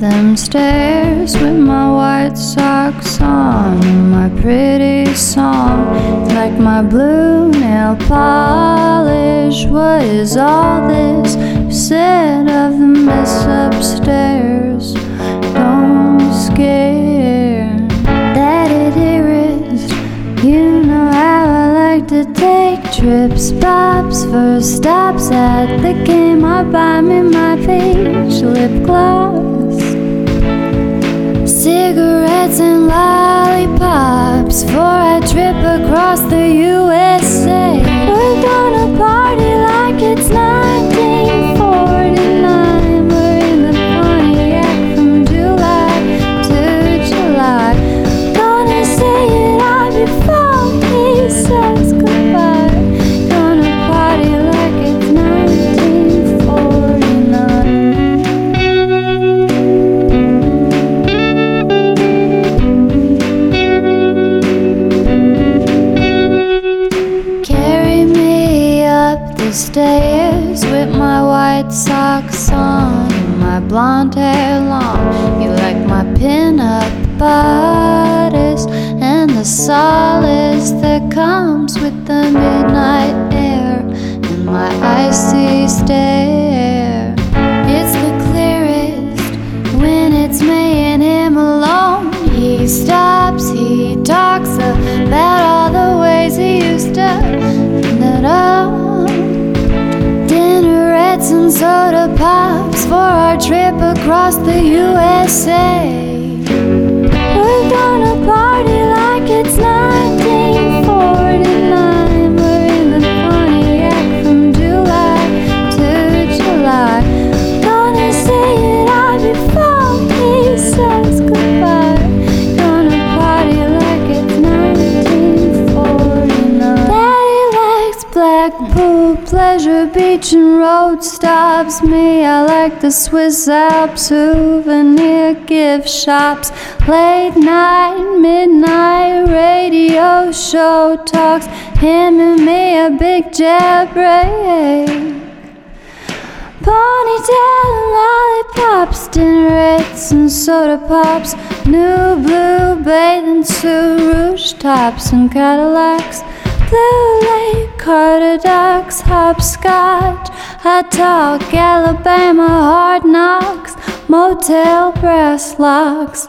them stairs with my white socks on, my pretty song, like my blue nail polish. What is all this said of the mess upstairs? Don't scare that it. You know how I like to take trips, stops, first stops at the game. I buy me my cigarettes and socks on, my blonde hair long. You like my pin-up bodice and the solace that comes with the midnight soda pops for our trip across the USA. Blackpool, Pleasure Beach, and road stops. Me, I like the Swiss Alps, souvenir gift shops. Late night, midnight radio show talks. Him and me, a big jet break. Ponytail and lollipops, dinerettes and soda pops, new blue bathing suit, rouge tops and Cadillacs, blue Carter ducks, hopscotch, hot talk, Alabama hard knocks, motel brass locks.